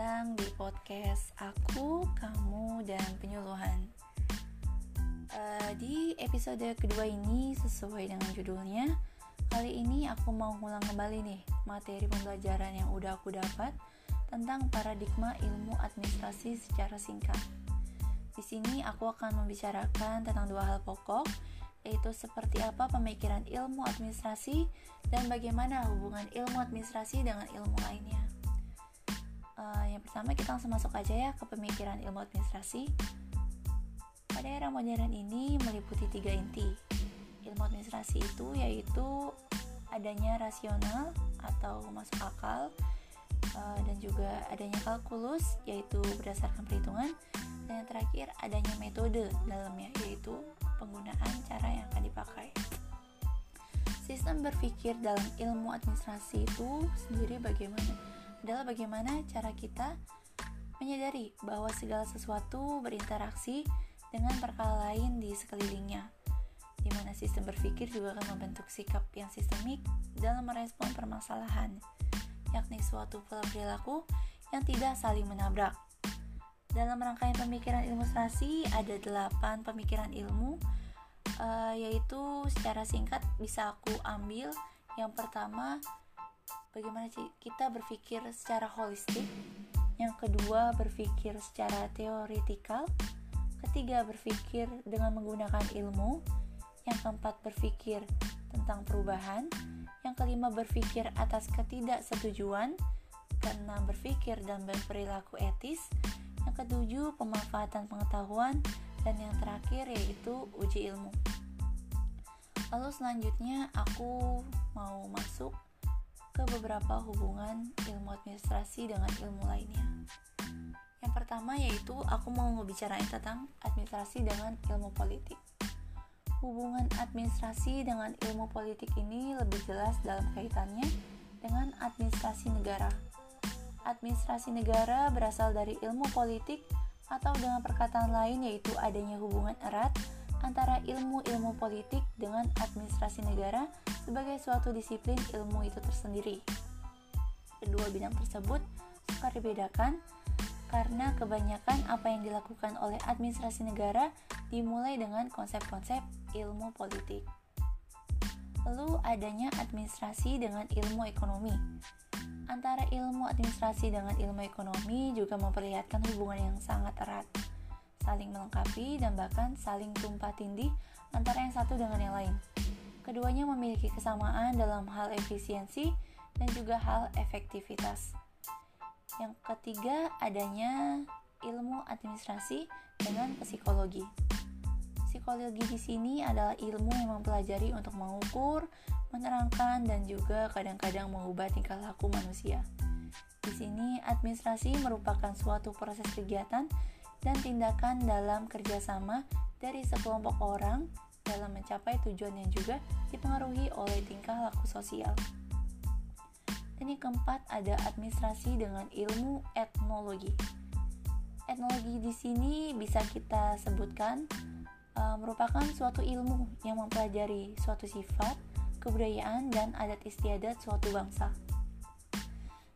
datang di podcast aku, kamu, dan penyuluhan. Uh, di episode kedua ini sesuai dengan judulnya, kali ini aku mau ngulang kembali nih materi pembelajaran yang udah aku dapat tentang paradigma ilmu administrasi secara singkat. Di sini aku akan membicarakan tentang dua hal pokok, yaitu seperti apa pemikiran ilmu administrasi dan bagaimana hubungan ilmu administrasi dengan ilmu lainnya. Pertama kita langsung masuk aja ya ke pemikiran ilmu administrasi. Pada era modern ini meliputi tiga inti. Ilmu administrasi itu yaitu adanya rasional atau masuk akal uh, dan juga adanya kalkulus yaitu berdasarkan perhitungan dan yang terakhir adanya metode dalamnya yaitu penggunaan cara yang akan dipakai. Sistem berpikir dalam ilmu administrasi itu sendiri bagaimana? Adalah bagaimana cara kita menyadari bahwa segala sesuatu berinteraksi dengan perkara lain di sekelilingnya, di mana sistem berpikir juga akan membentuk sikap yang sistemik dalam merespon permasalahan, yakni suatu pola perilaku yang tidak saling menabrak. Dalam rangkaian pemikiran ilustrasi ada delapan pemikiran ilmu, uh, yaitu secara singkat bisa aku ambil. Yang pertama bagaimana kita berpikir secara holistik, yang kedua berpikir secara teoritikal, ketiga berpikir dengan menggunakan ilmu, yang keempat berpikir tentang perubahan, yang kelima berpikir atas ketidaksetujuan, keenam berpikir dan berperilaku etis, yang ketujuh pemanfaatan pengetahuan, dan yang terakhir yaitu uji ilmu. Lalu selanjutnya aku mau masuk ke beberapa hubungan ilmu administrasi dengan ilmu lainnya. Yang pertama yaitu aku mau ngebicarain tentang administrasi dengan ilmu politik. Hubungan administrasi dengan ilmu politik ini lebih jelas dalam kaitannya dengan administrasi negara. Administrasi negara berasal dari ilmu politik atau dengan perkataan lain yaitu adanya hubungan erat antara ilmu-ilmu politik dengan administrasi negara sebagai suatu disiplin ilmu itu tersendiri. Kedua bidang tersebut sukar dibedakan karena kebanyakan apa yang dilakukan oleh administrasi negara dimulai dengan konsep-konsep ilmu politik. Lalu adanya administrasi dengan ilmu ekonomi. Antara ilmu administrasi dengan ilmu ekonomi juga memperlihatkan hubungan yang sangat erat saling melengkapi, dan bahkan saling tumpah tindih antara yang satu dengan yang lain. Keduanya memiliki kesamaan dalam hal efisiensi dan juga hal efektivitas. Yang ketiga, adanya ilmu administrasi dengan psikologi. Psikologi di sini adalah ilmu yang mempelajari untuk mengukur, menerangkan, dan juga kadang-kadang mengubah tingkah laku manusia. Di sini, administrasi merupakan suatu proses kegiatan dan tindakan dalam kerjasama dari sekelompok orang dalam mencapai tujuan yang juga dipengaruhi oleh tingkah laku sosial. Dan yang keempat ada administrasi dengan ilmu etnologi. Etnologi di sini bisa kita sebutkan uh, merupakan suatu ilmu yang mempelajari suatu sifat, kebudayaan, dan adat istiadat suatu bangsa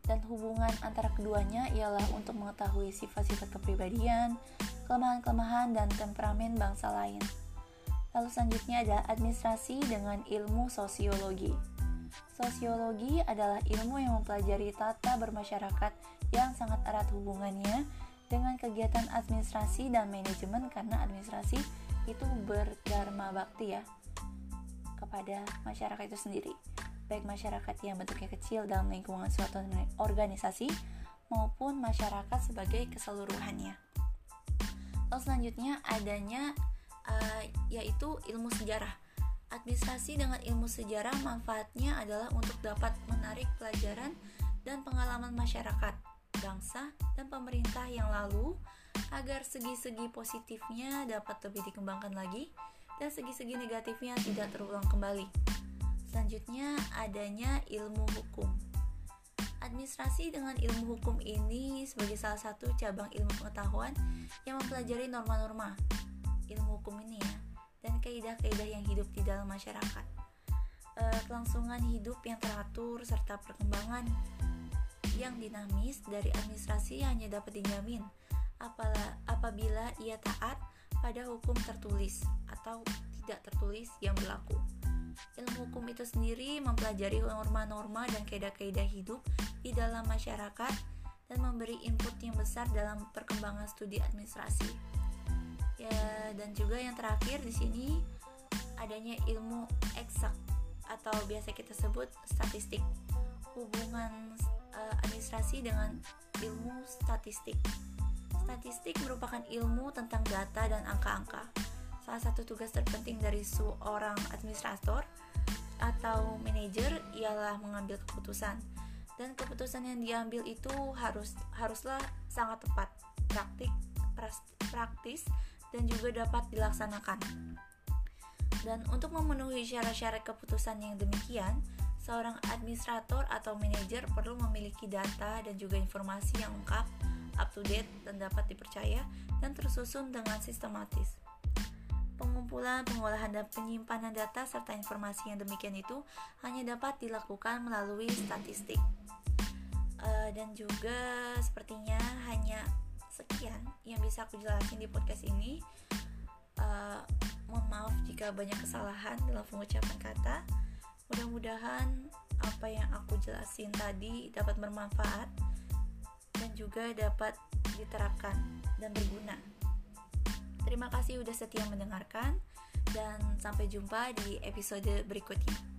dan hubungan antara keduanya ialah untuk mengetahui sifat-sifat kepribadian, kelemahan-kelemahan, dan temperamen bangsa lain. Lalu selanjutnya ada administrasi dengan ilmu sosiologi. Sosiologi adalah ilmu yang mempelajari tata bermasyarakat yang sangat erat hubungannya dengan kegiatan administrasi dan manajemen karena administrasi itu berdharma bakti ya kepada masyarakat itu sendiri baik masyarakat yang bentuknya kecil dalam lingkungan suatu organisasi maupun masyarakat sebagai keseluruhannya. Lalu selanjutnya adanya uh, yaitu ilmu sejarah. Administrasi dengan ilmu sejarah manfaatnya adalah untuk dapat menarik pelajaran dan pengalaman masyarakat, bangsa, dan pemerintah yang lalu agar segi-segi positifnya dapat lebih dikembangkan lagi dan segi-segi negatifnya tidak terulang kembali. Selanjutnya adanya ilmu hukum. Administrasi dengan ilmu hukum ini sebagai salah satu cabang ilmu pengetahuan yang mempelajari norma-norma ilmu hukum ini ya dan kaidah-kaidah yang hidup di dalam masyarakat. E, kelangsungan hidup yang teratur serta perkembangan yang dinamis dari administrasi hanya dapat dijamin apabila ia taat pada hukum tertulis atau tidak tertulis yang berlaku. Ilmu hukum itu sendiri mempelajari norma-norma dan kaidah-kaidah hidup di dalam masyarakat dan memberi input yang besar dalam perkembangan studi administrasi. Ya, dan juga yang terakhir di sini adanya ilmu eksak atau biasa kita sebut statistik. Hubungan uh, administrasi dengan ilmu statistik. Statistik merupakan ilmu tentang data dan angka-angka. Salah satu tugas terpenting dari seorang administrator atau manajer ialah mengambil keputusan. Dan keputusan yang diambil itu harus haruslah sangat tepat, praktik, praktis dan juga dapat dilaksanakan. Dan untuk memenuhi syarat-syarat keputusan yang demikian, seorang administrator atau manajer perlu memiliki data dan juga informasi yang lengkap up to date dan dapat dipercaya dan tersusun dengan sistematis. Pengumpulan, pengolahan, dan penyimpanan data serta informasi yang demikian itu hanya dapat dilakukan melalui statistik. Uh, dan juga sepertinya hanya sekian yang bisa aku jelasin di podcast ini. Uh, mohon maaf jika banyak kesalahan dalam pengucapan kata. Mudah-mudahan apa yang aku jelasin tadi dapat bermanfaat dan juga dapat diterapkan dan berguna. Terima kasih sudah setia mendengarkan dan sampai jumpa di episode berikutnya.